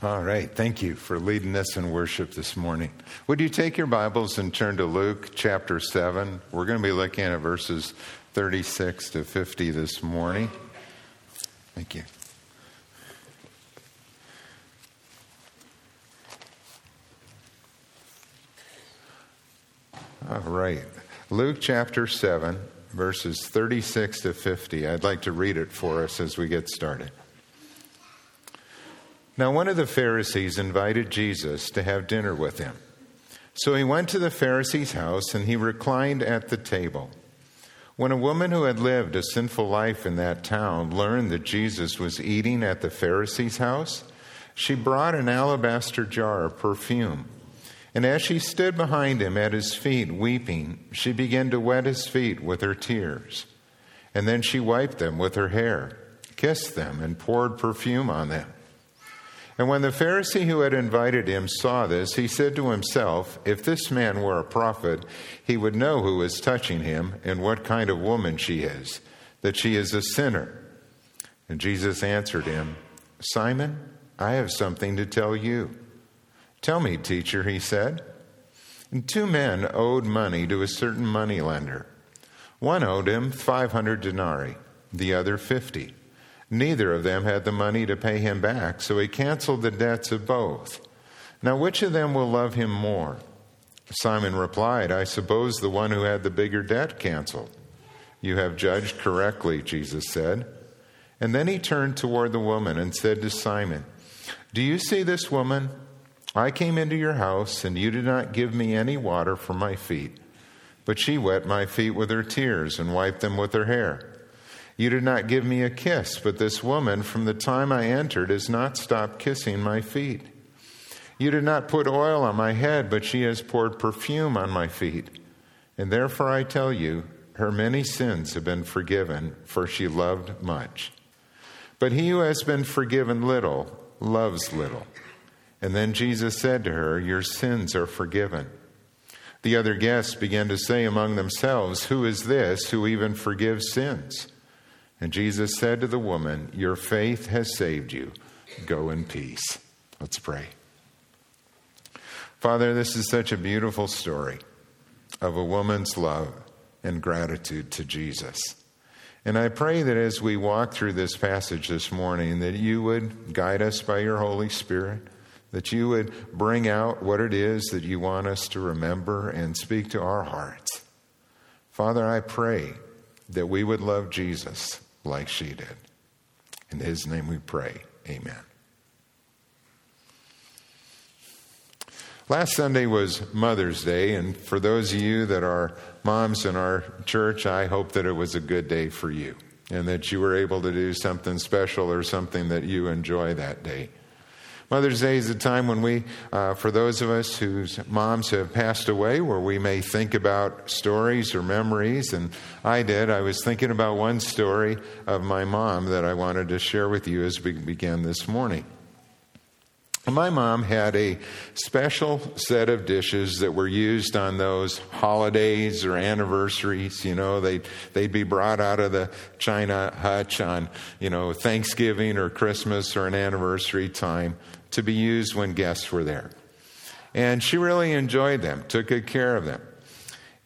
All right. Thank you for leading us in worship this morning. Would you take your Bibles and turn to Luke chapter 7? We're going to be looking at verses 36 to 50 this morning. Thank you. All right. Luke chapter 7, verses 36 to 50. I'd like to read it for us as we get started. Now, one of the Pharisees invited Jesus to have dinner with him. So he went to the Pharisee's house and he reclined at the table. When a woman who had lived a sinful life in that town learned that Jesus was eating at the Pharisee's house, she brought an alabaster jar of perfume. And as she stood behind him at his feet weeping, she began to wet his feet with her tears. And then she wiped them with her hair, kissed them, and poured perfume on them. And when the Pharisee who had invited him saw this, he said to himself, If this man were a prophet, he would know who is touching him and what kind of woman she is, that she is a sinner. And Jesus answered him, Simon, I have something to tell you. Tell me, teacher, he said. And two men owed money to a certain moneylender. One owed him 500 denarii, the other 50. Neither of them had the money to pay him back, so he canceled the debts of both. Now, which of them will love him more? Simon replied, I suppose the one who had the bigger debt canceled. You have judged correctly, Jesus said. And then he turned toward the woman and said to Simon, Do you see this woman? I came into your house, and you did not give me any water for my feet, but she wet my feet with her tears and wiped them with her hair. You did not give me a kiss, but this woman, from the time I entered, has not stopped kissing my feet. You did not put oil on my head, but she has poured perfume on my feet. And therefore I tell you, her many sins have been forgiven, for she loved much. But he who has been forgiven little loves little. And then Jesus said to her, Your sins are forgiven. The other guests began to say among themselves, Who is this who even forgives sins? And Jesus said to the woman, Your faith has saved you. Go in peace. Let's pray. Father, this is such a beautiful story of a woman's love and gratitude to Jesus. And I pray that as we walk through this passage this morning, that you would guide us by your Holy Spirit, that you would bring out what it is that you want us to remember and speak to our hearts. Father, I pray that we would love Jesus like she did. In his name we pray. Amen. Last Sunday was Mother's Day, and for those of you that are moms in our church, I hope that it was a good day for you and that you were able to do something special or something that you enjoy that day. Mother's Day is a time when we, uh, for those of us whose moms have passed away, where we may think about stories or memories. And I did. I was thinking about one story of my mom that I wanted to share with you as we began this morning. My mom had a special set of dishes that were used on those holidays or anniversaries. You know, they'd, they'd be brought out of the china hutch on, you know, Thanksgiving or Christmas or an anniversary time to be used when guests were there. And she really enjoyed them, took good care of them.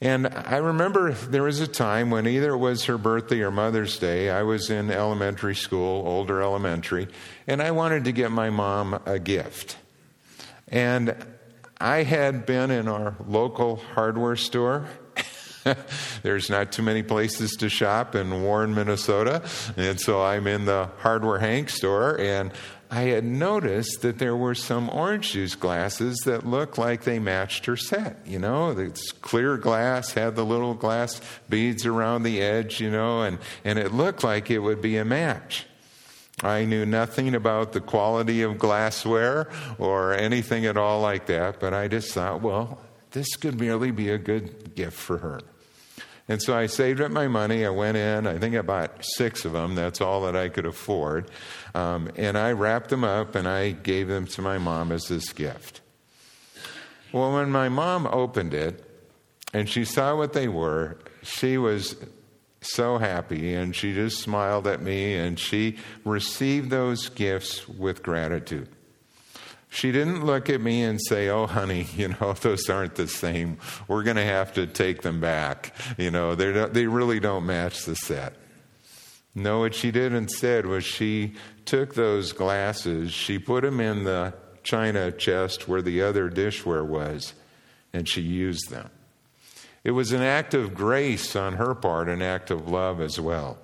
And I remember there was a time when either it was her birthday or Mother's Day, I was in elementary school, older elementary, and I wanted to get my mom a gift. And I had been in our local hardware store. There's not too many places to shop in Warren, Minnesota. And so I'm in the Hardware Hank store, and I had noticed that there were some orange juice glasses that looked like they matched her set. You know, it's clear glass, had the little glass beads around the edge, you know, and, and it looked like it would be a match. I knew nothing about the quality of glassware or anything at all like that, but I just thought, well, this could really be a good gift for her. And so I saved up my money. I went in. I think I bought six of them. That's all that I could afford. Um, and I wrapped them up and I gave them to my mom as this gift. Well, when my mom opened it and she saw what they were, she was so happy and she just smiled at me and she received those gifts with gratitude. She didn't look at me and say, Oh, honey, you know, those aren't the same. We're going to have to take them back. You know, they really don't match the set. No, what she did instead was she took those glasses, she put them in the china chest where the other dishware was, and she used them. It was an act of grace on her part, an act of love as well.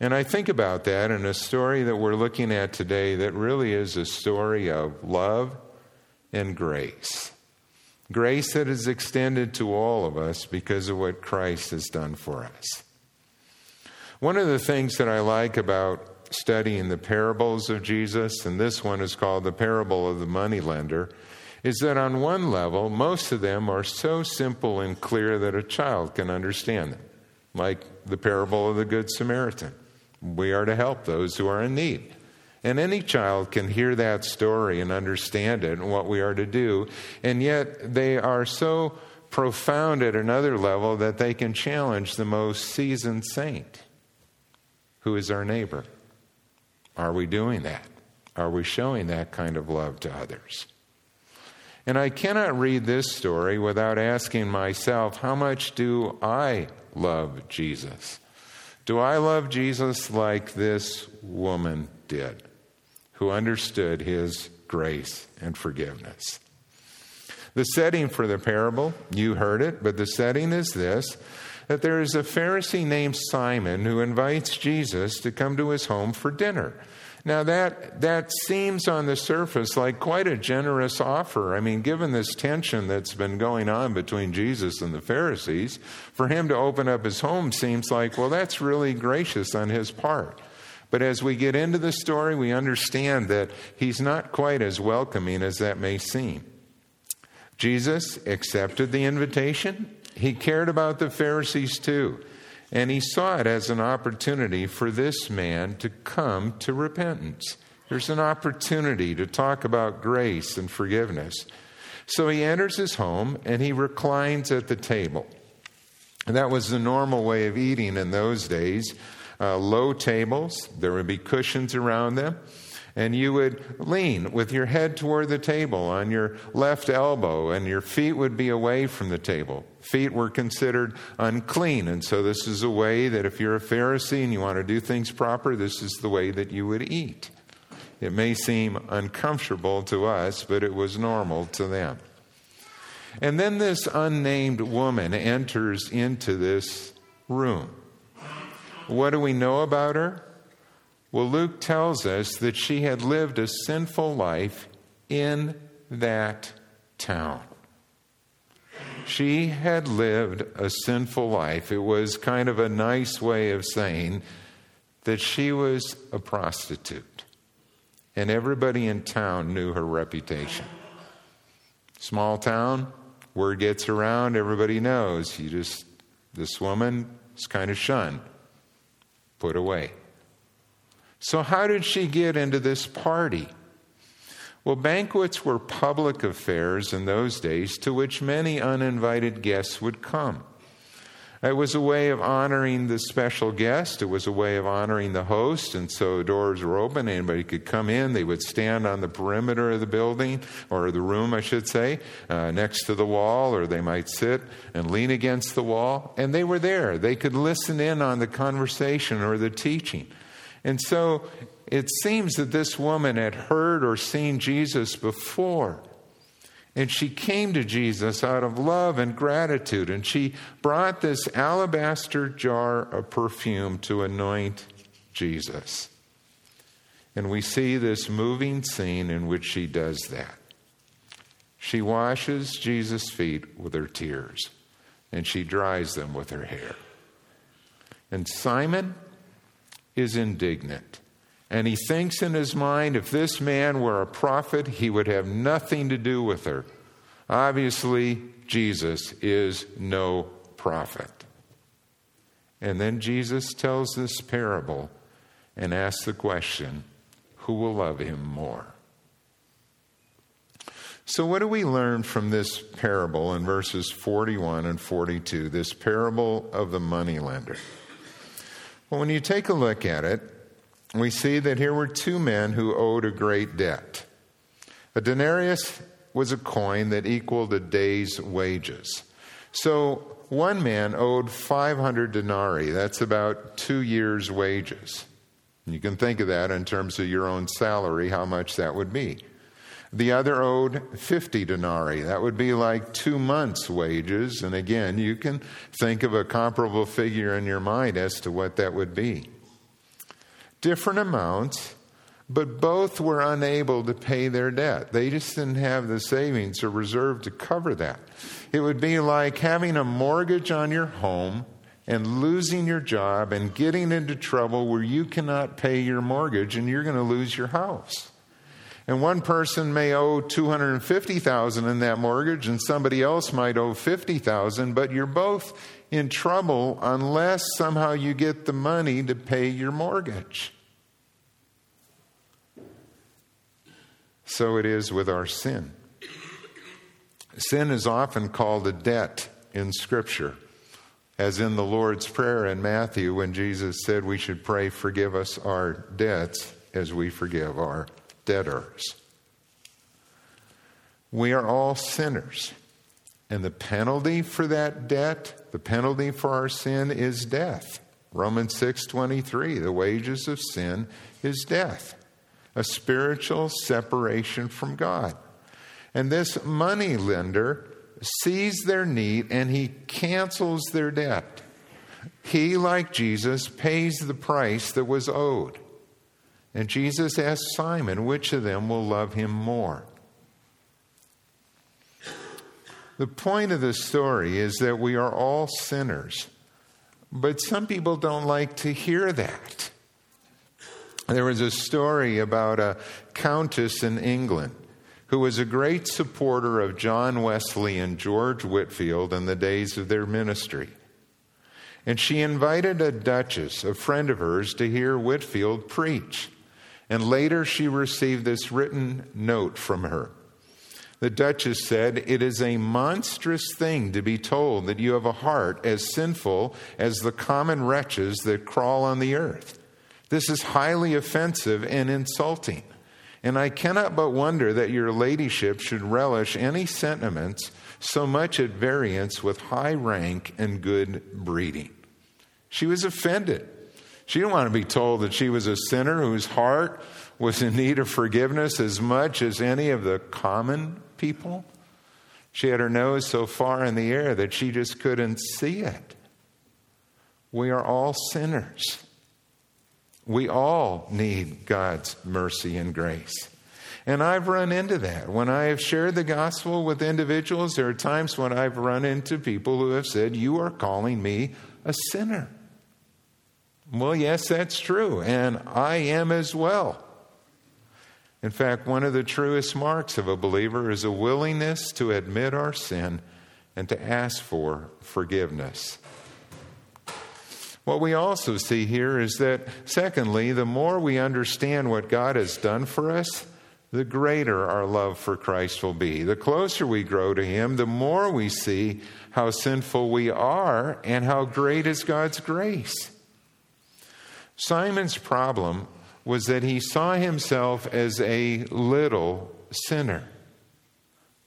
And I think about that in a story that we're looking at today that really is a story of love and grace. Grace that is extended to all of us because of what Christ has done for us. One of the things that I like about studying the parables of Jesus, and this one is called the parable of the moneylender, is that on one level, most of them are so simple and clear that a child can understand them, like the parable of the Good Samaritan. We are to help those who are in need. And any child can hear that story and understand it and what we are to do. And yet they are so profound at another level that they can challenge the most seasoned saint, who is our neighbor. Are we doing that? Are we showing that kind of love to others? And I cannot read this story without asking myself, how much do I love Jesus? Do I love Jesus like this woman did, who understood his grace and forgiveness? The setting for the parable, you heard it, but the setting is this that there is a Pharisee named Simon who invites Jesus to come to his home for dinner. Now, that, that seems on the surface like quite a generous offer. I mean, given this tension that's been going on between Jesus and the Pharisees, for him to open up his home seems like, well, that's really gracious on his part. But as we get into the story, we understand that he's not quite as welcoming as that may seem. Jesus accepted the invitation. He cared about the Pharisees too. And he saw it as an opportunity for this man to come to repentance. There's an opportunity to talk about grace and forgiveness. So he enters his home and he reclines at the table. And that was the normal way of eating in those days. Uh, low tables, there would be cushions around them and you would lean with your head toward the table on your left elbow, and your feet would be away from the table. Feet were considered unclean, and so this is a way that if you're a Pharisee and you want to do things proper, this is the way that you would eat. It may seem uncomfortable to us, but it was normal to them. And then this unnamed woman enters into this room. What do we know about her? Well, Luke tells us that she had lived a sinful life in that town. She had lived a sinful life. It was kind of a nice way of saying that she was a prostitute. And everybody in town knew her reputation. Small town, word gets around, everybody knows. You just, this woman is kind of shunned, put away. So, how did she get into this party? Well, banquets were public affairs in those days to which many uninvited guests would come. It was a way of honoring the special guest. It was a way of honoring the host. And so doors were open. Anybody could come in. They would stand on the perimeter of the building, or the room, I should say, uh, next to the wall, or they might sit and lean against the wall. And they were there. They could listen in on the conversation or the teaching. And so it seems that this woman had heard or seen Jesus before. And she came to Jesus out of love and gratitude. And she brought this alabaster jar of perfume to anoint Jesus. And we see this moving scene in which she does that. She washes Jesus' feet with her tears, and she dries them with her hair. And Simon, is indignant. And he thinks in his mind if this man were a prophet, he would have nothing to do with her. Obviously, Jesus is no prophet. And then Jesus tells this parable and asks the question who will love him more? So, what do we learn from this parable in verses 41 and 42, this parable of the moneylender? Well, when you take a look at it, we see that here were two men who owed a great debt. A denarius was a coin that equaled a day's wages. So one man owed 500 denarii. That's about two years' wages. You can think of that in terms of your own salary, how much that would be. The other owed 50 denarii. That would be like two months' wages. And again, you can think of a comparable figure in your mind as to what that would be. Different amounts, but both were unable to pay their debt. They just didn't have the savings or reserve to cover that. It would be like having a mortgage on your home and losing your job and getting into trouble where you cannot pay your mortgage and you're going to lose your house. And one person may owe 250,000 in that mortgage and somebody else might owe 50,000, but you're both in trouble unless somehow you get the money to pay your mortgage. So it is with our sin. Sin is often called a debt in Scripture, as in the Lord's Prayer in Matthew when Jesus said we should pray, Forgive us our debts as we forgive our debtors. We are all sinners. And the penalty for that debt, the penalty for our sin is death. Romans 6:23, the wages of sin is death, a spiritual separation from God. And this money lender sees their need and he cancels their debt. He, like Jesus, pays the price that was owed. And Jesus asked Simon, which of them will love him more? The point of the story is that we are all sinners, but some people don't like to hear that. There was a story about a countess in England who was a great supporter of John Wesley and George Whitefield in the days of their ministry. And she invited a duchess, a friend of hers, to hear Whitefield preach. And later she received this written note from her. The Duchess said, It is a monstrous thing to be told that you have a heart as sinful as the common wretches that crawl on the earth. This is highly offensive and insulting. And I cannot but wonder that your ladyship should relish any sentiments so much at variance with high rank and good breeding. She was offended. She didn't want to be told that she was a sinner whose heart was in need of forgiveness as much as any of the common people. She had her nose so far in the air that she just couldn't see it. We are all sinners. We all need God's mercy and grace. And I've run into that. When I have shared the gospel with individuals, there are times when I've run into people who have said, You are calling me a sinner. Well, yes, that's true, and I am as well. In fact, one of the truest marks of a believer is a willingness to admit our sin and to ask for forgiveness. What we also see here is that, secondly, the more we understand what God has done for us, the greater our love for Christ will be. The closer we grow to Him, the more we see how sinful we are and how great is God's grace. Simon's problem was that he saw himself as a little sinner.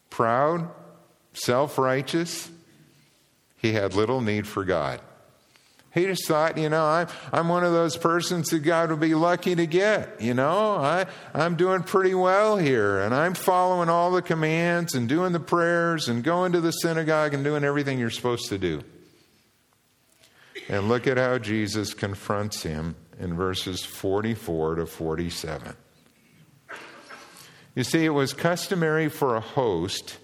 Proud, self righteous, he had little need for God. He just thought, you know, I'm, I'm one of those persons that God would be lucky to get. You know, I, I'm doing pretty well here, and I'm following all the commands and doing the prayers and going to the synagogue and doing everything you're supposed to do. And look at how Jesus confronts him in verses 44 to 47. You see, it was customary for a host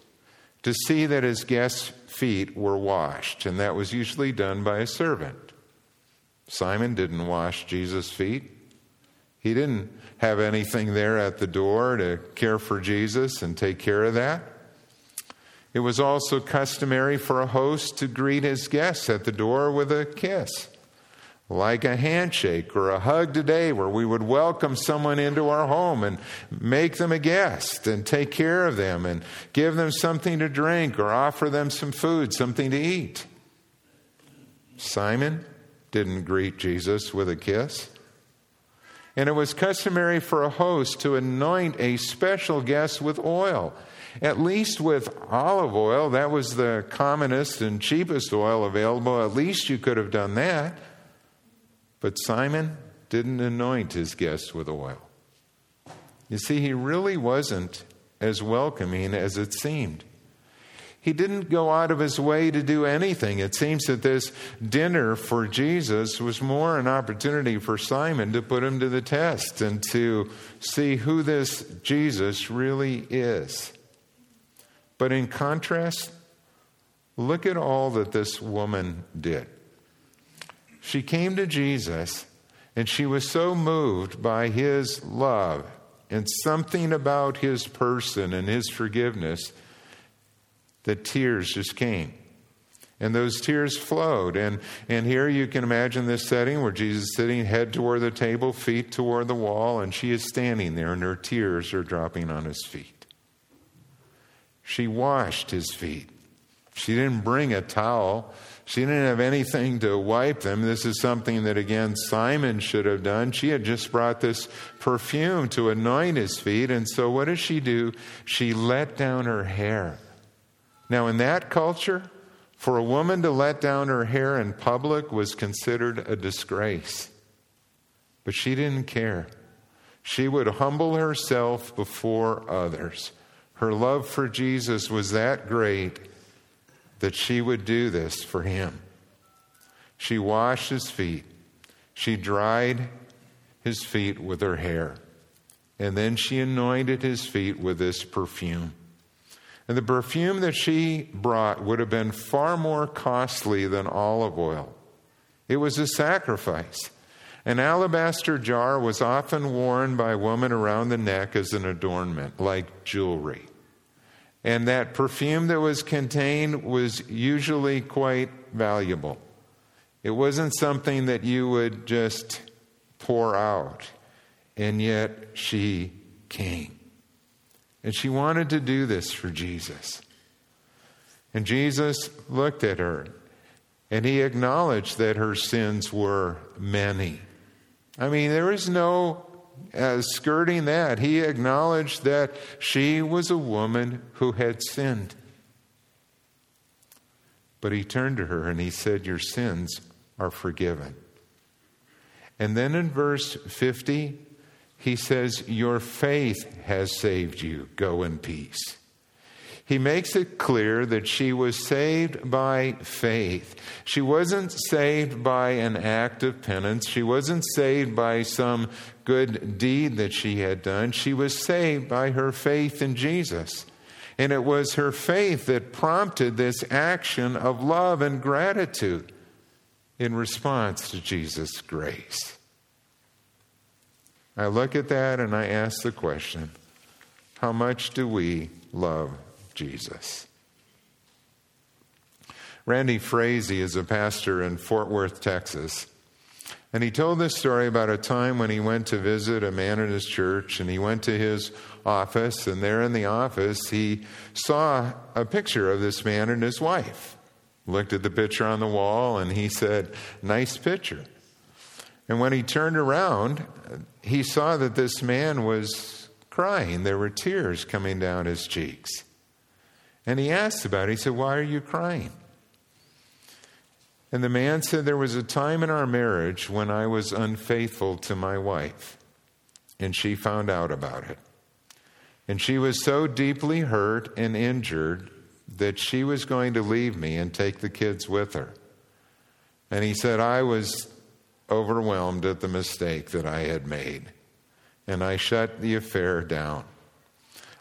to see that his guests' feet were washed, and that was usually done by a servant. Simon didn't wash Jesus' feet. He didn't have anything there at the door to care for Jesus and take care of that. It was also customary for a host to greet his guests at the door with a kiss, like a handshake or a hug today, where we would welcome someone into our home and make them a guest and take care of them and give them something to drink or offer them some food, something to eat. Simon didn't greet Jesus with a kiss. And it was customary for a host to anoint a special guest with oil, at least with olive oil. That was the commonest and cheapest oil available. At least you could have done that. But Simon didn't anoint his guests with oil. You see, he really wasn't as welcoming as it seemed. He didn't go out of his way to do anything. It seems that this dinner for Jesus was more an opportunity for Simon to put him to the test and to see who this Jesus really is. But in contrast, look at all that this woman did. She came to Jesus and she was so moved by his love and something about his person and his forgiveness that tears just came. And those tears flowed. And, and here you can imagine this setting where Jesus is sitting, head toward the table, feet toward the wall, and she is standing there, and her tears are dropping on his feet. She washed his feet. She didn't bring a towel. She didn't have anything to wipe them. This is something that, again, Simon should have done. She had just brought this perfume to anoint his feet. And so, what does she do? She let down her hair. Now, in that culture, for a woman to let down her hair in public was considered a disgrace. But she didn't care. She would humble herself before others. Her love for Jesus was that great that she would do this for him. She washed his feet. She dried his feet with her hair. And then she anointed his feet with this perfume. And the perfume that she brought would have been far more costly than olive oil. It was a sacrifice. An alabaster jar was often worn by women around the neck as an adornment, like jewelry. And that perfume that was contained was usually quite valuable. It wasn't something that you would just pour out. And yet she came. And she wanted to do this for Jesus. And Jesus looked at her and he acknowledged that her sins were many. I mean, there is no uh, skirting that. He acknowledged that she was a woman who had sinned. But he turned to her and he said, Your sins are forgiven. And then in verse 50, he says, Your faith has saved you. Go in peace. He makes it clear that she was saved by faith. She wasn't saved by an act of penance. She wasn't saved by some good deed that she had done. She was saved by her faith in Jesus. And it was her faith that prompted this action of love and gratitude in response to Jesus' grace. I look at that and I ask the question how much do we love Jesus? Randy Frazee is a pastor in Fort Worth, Texas. And he told this story about a time when he went to visit a man in his church, and he went to his office, and there in the office, he saw a picture of this man and his wife. Looked at the picture on the wall, and he said, Nice picture. And when he turned around, he saw that this man was crying. There were tears coming down his cheeks. And he asked about it. He said, Why are you crying? And the man said, There was a time in our marriage when I was unfaithful to my wife, and she found out about it. And she was so deeply hurt and injured that she was going to leave me and take the kids with her. And he said, I was overwhelmed at the mistake that I had made, and I shut the affair down.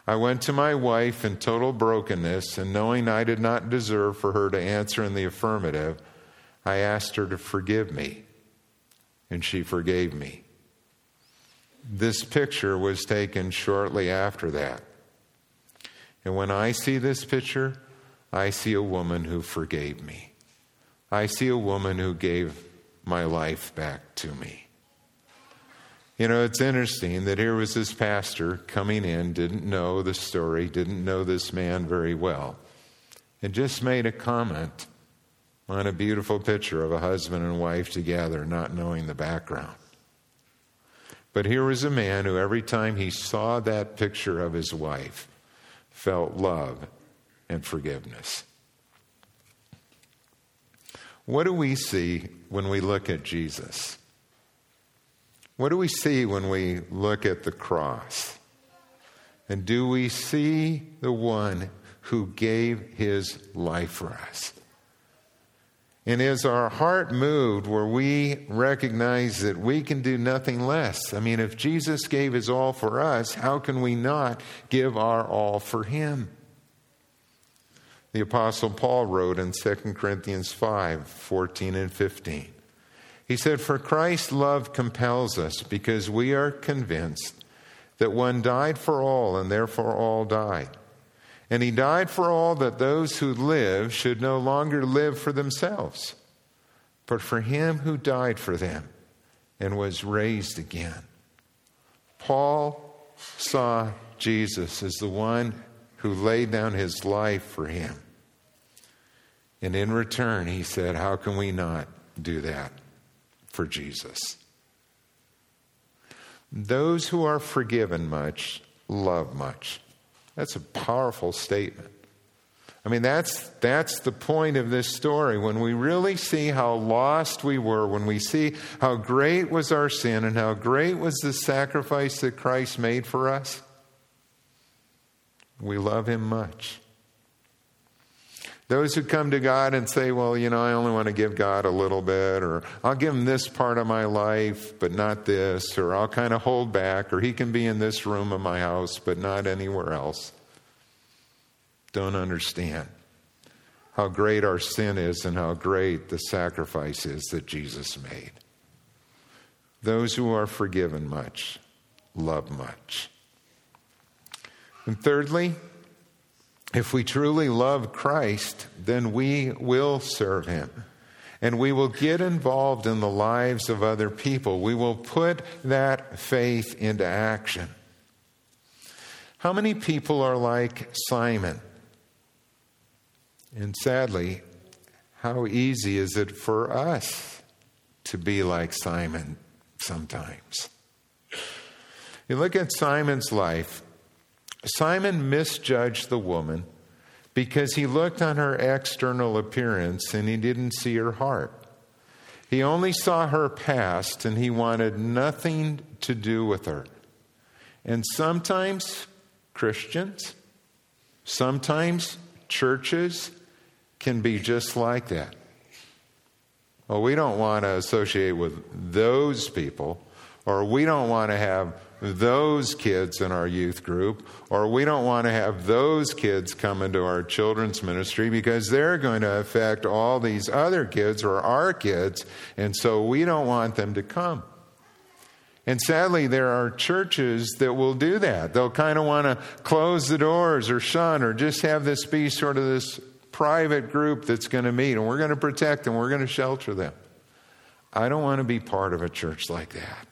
I went to my wife in total brokenness, and knowing I did not deserve for her to answer in the affirmative, I asked her to forgive me, and she forgave me. This picture was taken shortly after that. And when I see this picture, I see a woman who forgave me. I see a woman who gave my life back to me. You know, it's interesting that here was this pastor coming in, didn't know the story, didn't know this man very well, and just made a comment on a beautiful picture of a husband and wife together, not knowing the background. But here was a man who, every time he saw that picture of his wife, felt love and forgiveness. What do we see when we look at Jesus? What do we see when we look at the cross? And do we see the one who gave his life for us? And is our heart moved where we recognize that we can do nothing less? I mean, if Jesus gave his all for us, how can we not give our all for him? The Apostle Paul wrote in 2 Corinthians 5 14 and 15. He said, For Christ's love compels us because we are convinced that one died for all and therefore all died. And he died for all that those who live should no longer live for themselves, but for him who died for them and was raised again. Paul saw Jesus as the one who laid down his life for him. And in return, he said, How can we not do that for Jesus? Those who are forgiven much love much. That's a powerful statement. I mean, that's, that's the point of this story. When we really see how lost we were, when we see how great was our sin and how great was the sacrifice that Christ made for us, we love Him much. Those who come to God and say, well, you know, I only want to give God a little bit, or I'll give him this part of my life, but not this, or I'll kind of hold back, or he can be in this room of my house, but not anywhere else, don't understand how great our sin is and how great the sacrifice is that Jesus made. Those who are forgiven much love much. And thirdly, if we truly love Christ, then we will serve him. And we will get involved in the lives of other people. We will put that faith into action. How many people are like Simon? And sadly, how easy is it for us to be like Simon sometimes? You look at Simon's life, Simon misjudged the woman because he looked on her external appearance and he didn't see her heart. He only saw her past and he wanted nothing to do with her. And sometimes Christians, sometimes churches can be just like that. Well, we don't want to associate with those people, or we don't want to have those kids in our youth group, or we don't want to have those kids come into our children's ministry because they're going to affect all these other kids or our kids, and so we don't want them to come. And sadly, there are churches that will do that. They'll kind of want to close the doors or shun or just have this be sort of this private group that's going to meet, and we're going to protect them, we're going to shelter them. I don't want to be part of a church like that.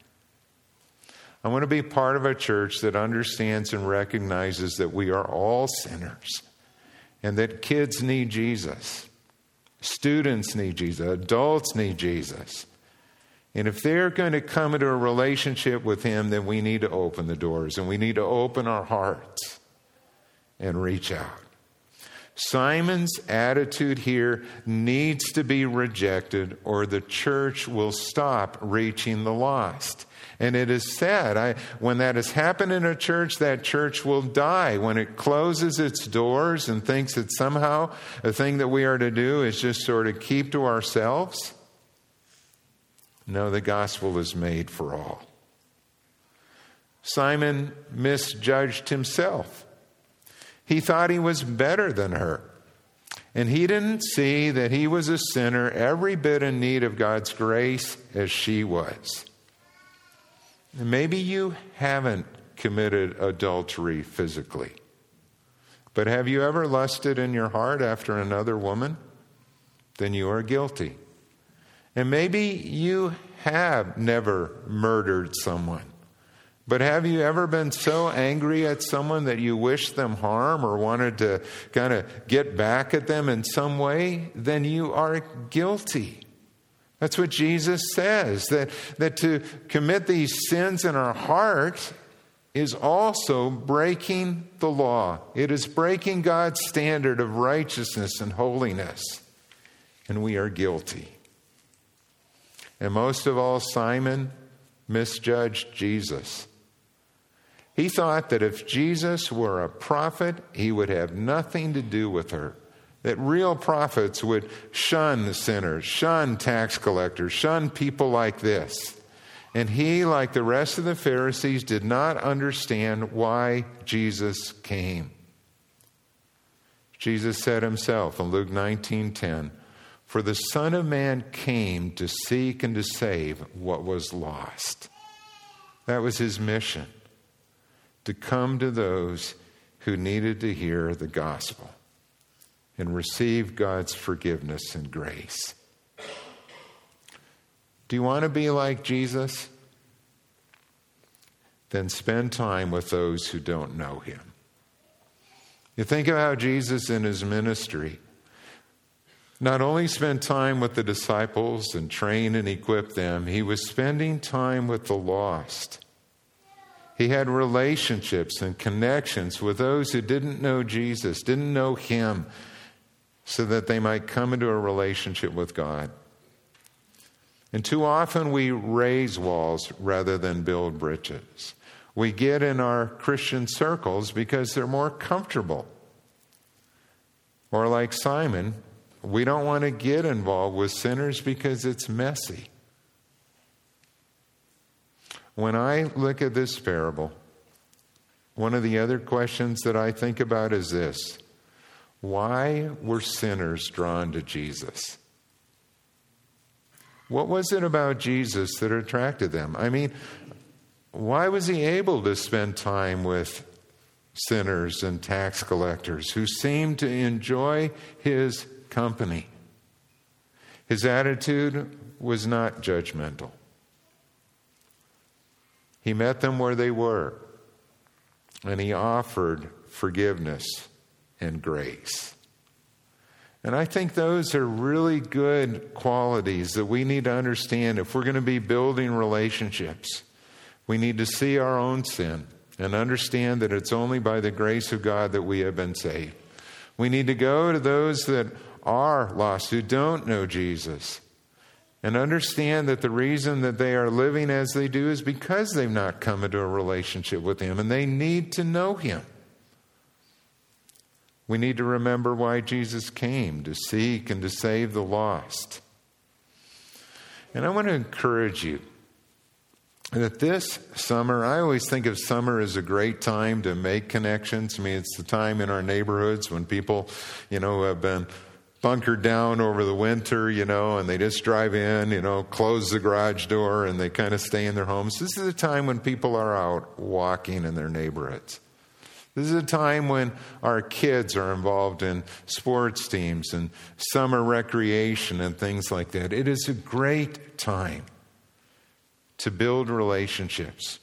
I want to be part of a church that understands and recognizes that we are all sinners and that kids need Jesus, students need Jesus, adults need Jesus. And if they're going to come into a relationship with Him, then we need to open the doors and we need to open our hearts and reach out. Simon's attitude here needs to be rejected, or the church will stop reaching the lost. And it is sad. I, when that has happened in a church, that church will die. When it closes its doors and thinks that somehow the thing that we are to do is just sort of keep to ourselves. No, the gospel is made for all. Simon misjudged himself. He thought he was better than her. And he didn't see that he was a sinner, every bit in need of God's grace as she was. Maybe you haven't committed adultery physically, but have you ever lusted in your heart after another woman? Then you are guilty. And maybe you have never murdered someone. But have you ever been so angry at someone that you wished them harm or wanted to kind of get back at them in some way? Then you are guilty. That's what Jesus says, that, that to commit these sins in our heart is also breaking the law. It is breaking God's standard of righteousness and holiness. And we are guilty. And most of all, Simon misjudged Jesus. He thought that if Jesus were a prophet, he would have nothing to do with her. That real prophets would shun the sinners, shun tax collectors, shun people like this. And he, like the rest of the Pharisees, did not understand why Jesus came. Jesus said himself in Luke 19:10, "For the Son of Man came to seek and to save what was lost." That was his mission, to come to those who needed to hear the gospel and receive God's forgiveness and grace. Do you want to be like Jesus? Then spend time with those who don't know him. You think of how Jesus in his ministry not only spent time with the disciples and trained and equipped them, he was spending time with the lost. He had relationships and connections with those who didn't know Jesus, didn't know him, so that they might come into a relationship with God. And too often we raise walls rather than build bridges. We get in our Christian circles because they're more comfortable. Or like Simon, we don't want to get involved with sinners because it's messy. When I look at this parable, one of the other questions that I think about is this Why were sinners drawn to Jesus? What was it about Jesus that attracted them? I mean, why was he able to spend time with sinners and tax collectors who seemed to enjoy his company? His attitude was not judgmental. He met them where they were, and he offered forgiveness and grace. And I think those are really good qualities that we need to understand if we're going to be building relationships. We need to see our own sin and understand that it's only by the grace of God that we have been saved. We need to go to those that are lost, who don't know Jesus, and understand that the reason that they are living as they do is because they've not come into a relationship with Him and they need to know Him. We need to remember why Jesus came to seek and to save the lost. And I want to encourage you that this summer, I always think of summer as a great time to make connections. I mean, it's the time in our neighborhoods when people, you know, have been bunkered down over the winter, you know, and they just drive in, you know, close the garage door and they kind of stay in their homes. This is a time when people are out walking in their neighborhoods. This is a time when our kids are involved in sports teams and summer recreation and things like that. It is a great time to build relationships.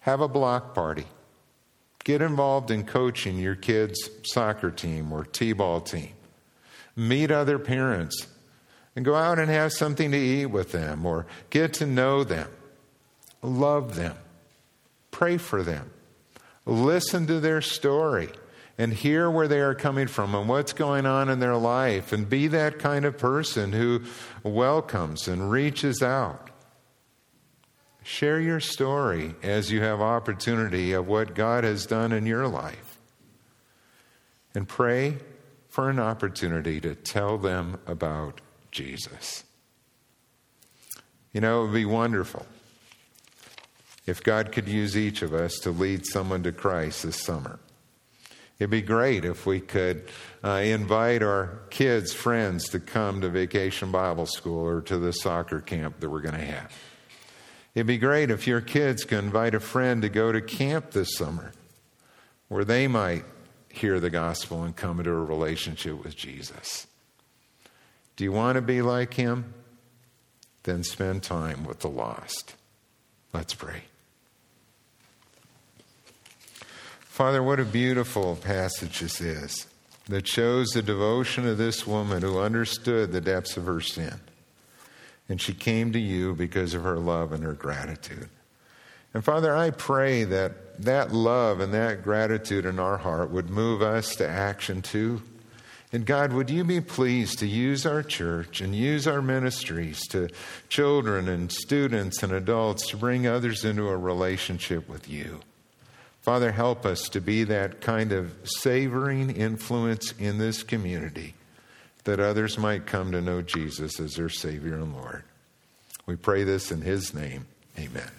Have a block party. Get involved in coaching your kids' soccer team or t ball team. Meet other parents and go out and have something to eat with them or get to know them. Love them. Pray for them listen to their story and hear where they are coming from and what's going on in their life and be that kind of person who welcomes and reaches out. Share your story as you have opportunity of what God has done in your life. And pray for an opportunity to tell them about Jesus. You know, it would be wonderful if God could use each of us to lead someone to Christ this summer. It'd be great if we could uh, invite our kids, friends to come to Vacation Bible School or to the soccer camp that we're going to have. It'd be great if your kids could invite a friend to go to camp this summer where they might hear the gospel and come into a relationship with Jesus. Do you want to be like him? Then spend time with the lost. Let's pray. Father, what a beautiful passage this is that shows the devotion of this woman who understood the depths of her sin and she came to you because of her love and her gratitude. And Father, I pray that that love and that gratitude in our heart would move us to action too. And God, would you be pleased to use our church and use our ministries to children and students and adults to bring others into a relationship with you? Father, help us to be that kind of savoring influence in this community that others might come to know Jesus as their Savior and Lord. We pray this in His name. Amen.